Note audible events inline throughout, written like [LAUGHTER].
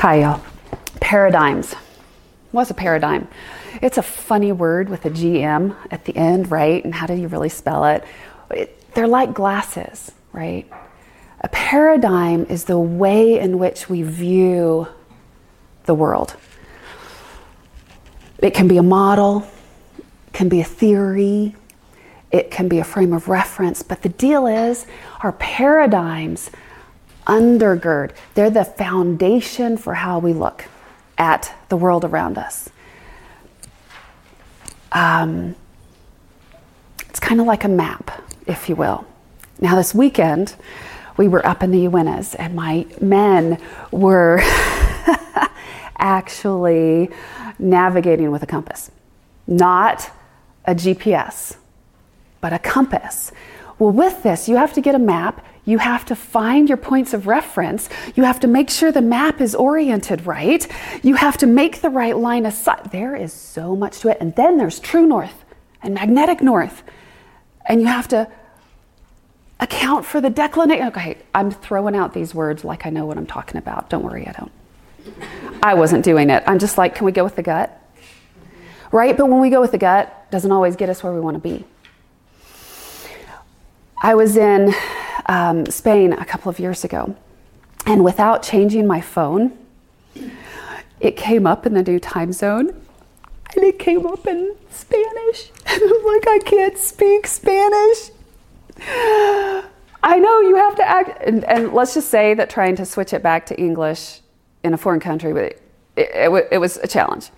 Y'all. Paradigms. What's a paradigm? It's a funny word with a GM at the end, right? And how do you really spell it? it they're like glasses, right? A paradigm is the way in which we view the world. It can be a model, can be a theory, it can be a frame of reference, but the deal is our paradigms undergird, they're the foundation for how we look at the world around us. Um, it's kind of like a map, if you will. Now, this weekend, we were up in the Uintas, and my men were [LAUGHS] actually navigating with a compass, not a GPS, but a compass. Well, with this, you have to get a map. You have to find your points of reference. You have to make sure the map is oriented right. You have to make the right line of sight. There is so much to it. And then there's true north and magnetic north. And you have to account for the declination. Okay, I'm throwing out these words like I know what I'm talking about. Don't worry, I don't. I wasn't doing it. I'm just like, can we go with the gut? Right? But when we go with the gut, doesn't always get us where we want to be. I was in um, Spain a couple of years ago, and without changing my phone, it came up in the new time zone, and it came up in Spanish. [LAUGHS] And I'm like, I can't speak Spanish. I know you have to act, and, and, let's just say that trying to switch it back to English in a foreign country, it, it, it, it was a challenge,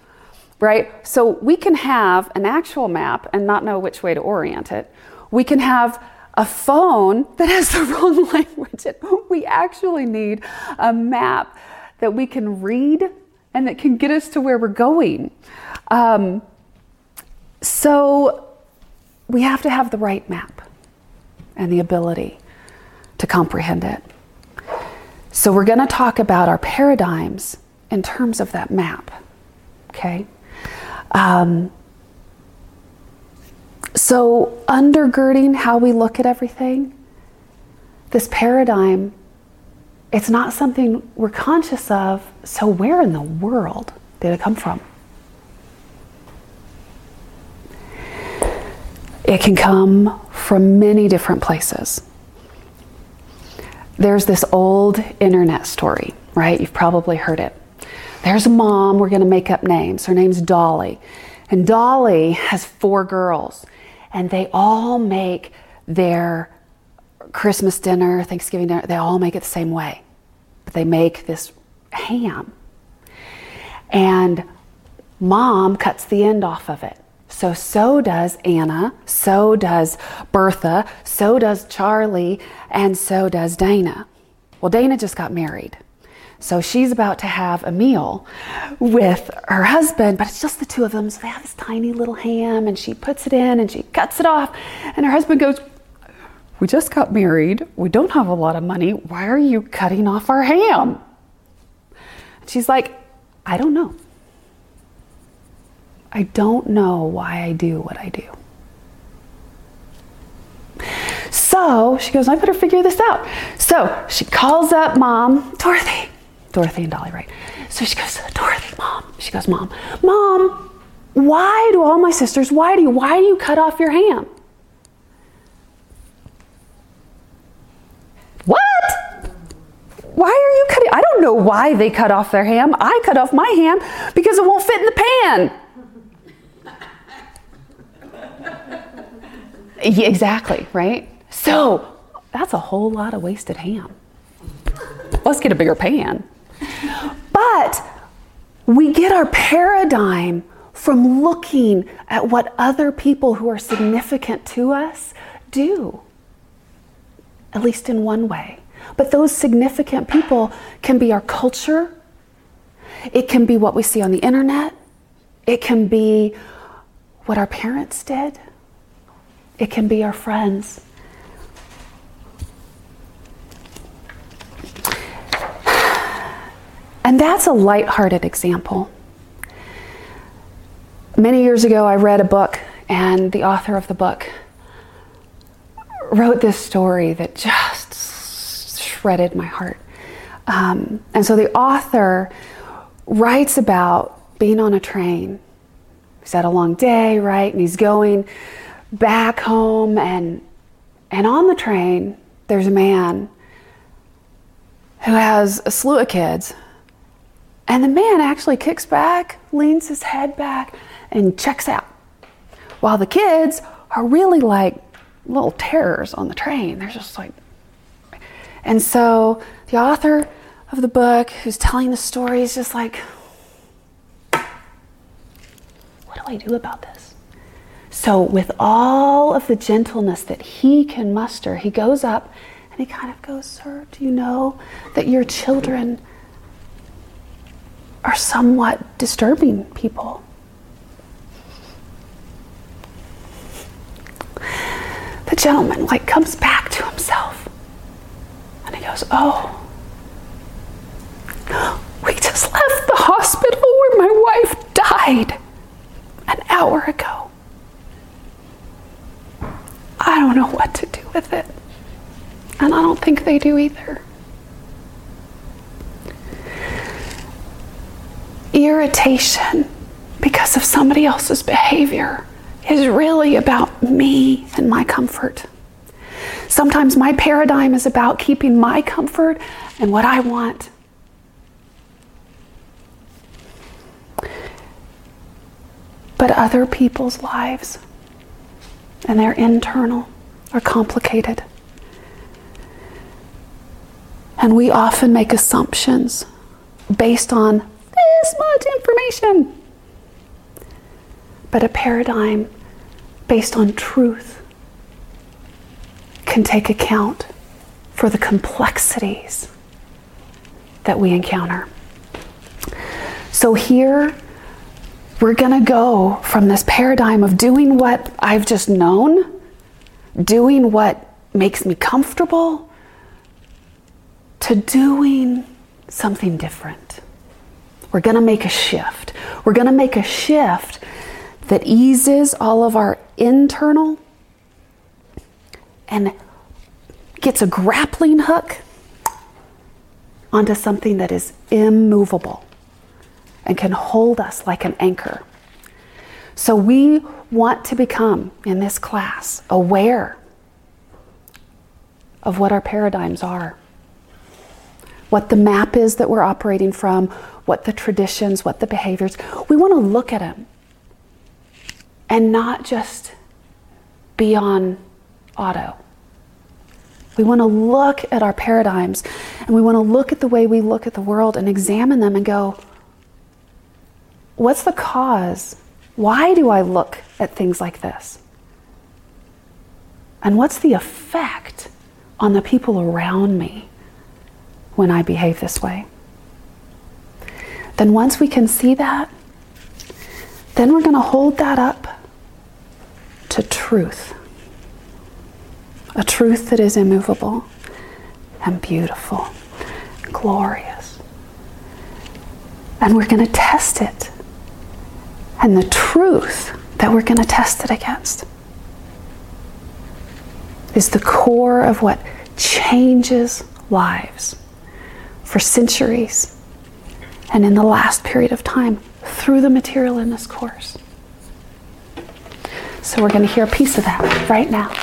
right? So we can have an actual map and not know which way to orient it. We can have a phone that has the [LAUGHS] wrong language. We actually need a map that we can read and that can get us to where we're going. Um, so we have to have the right map and the ability to comprehend it. So we're going to talk about our paradigms in terms of that map. Okay? Um, so, undergirding how we look at everything, this paradigm, it's not something we're conscious of. So, where in the world did it come from? It can come from many different places. There's this old internet story, right? You've probably heard it. There's a mom, we're going to make up names. Her name's Dolly. And Dolly has four girls and they all make their Christmas dinner, Thanksgiving dinner, they all make it the same way. But they make this ham. And mom cuts the end off of it. So, so does Anna, so does Bertha, so does Charlie, and so does Dana. Well, Dana just got married. So she's about to have a meal with her husband, but it's just the two of them. So they have this tiny little ham and she puts it in and she cuts it off. And her husband goes, We just got married. We don't have a lot of money. Why are you cutting off our ham? And she's like, I don't know. I don't know why I do what I do. So she goes, I better figure this out. So she calls up mom, Dorothy, Dorothy and Dolly, right? So she goes, Dorothy, mom. She goes, Mom, Mom, why do all my sisters, why do you, why do you cut off your ham? What? Why are you cutting? I don't know why they cut off their ham. I cut off my ham because it won't fit in the pan. [LAUGHS] yeah, exactly, right? So that's a whole lot of wasted ham. Let's get a bigger pan. But we get our paradigm from looking at what other people who are significant to us do, at least in one way. But those significant people can be our culture, it can be what we see on the internet, it can be what our parents did, it can be our friends. And that's a light-hearted example. Many years ago, I read a book, and the author of the book wrote this story that just shredded my heart. Um, and so the author writes about being on a train. He's had a long day, right? And he's going back home, and and on the train, there's a man who has a slew of kids. And the man actually kicks back, leans his head back, and checks out. While the kids are really like little terrors on the train. They're just like. And so the author of the book who's telling the story is just like, what do I do about this? So, with all of the gentleness that he can muster, he goes up and he kind of goes, Sir, do you know that your children are somewhat disturbing people? The gentleman like comes back to himself and he goes, Oh, we just left the hospital where my wife died an hour ago. I don't know what to do with it. And I don't think they do either. Irritation because of somebody else's behavior is really about me and my comfort. Sometimes my paradigm is about keeping my comfort and what I want. But other people's lives and their internal are complicated. And we often make assumptions based on this much information. But a paradigm based on truth can take account for the complexities that we encounter. So here, we're going to go from this paradigm of doing what I've just known, doing what makes me comfortable, to doing something different. We're going to make a shift. We're going to make a shift that eases all of our internal and gets a grappling hook onto something that is immovable and can hold us like an anchor. So we want to become, in this class, aware of what our paradigms are, what the map is that we're operating from, what the traditions, what the behaviors. We want to look at them and not just be on auto. We want to look at our paradigms and we want to look at the way we look at the world and examine them and go, what's the cause? Why do I look at things like this? And what's the effect on the people around me when I behave this way? Then, once we can see that, then we're going to hold that up to truth. A truth that is immovable and beautiful, glorious. And we're going to test it. And the truth that we're going to test it against is the core of what changes lives for centuries and in the last period of time through the material in this course. So we're going to hear a piece of that right now.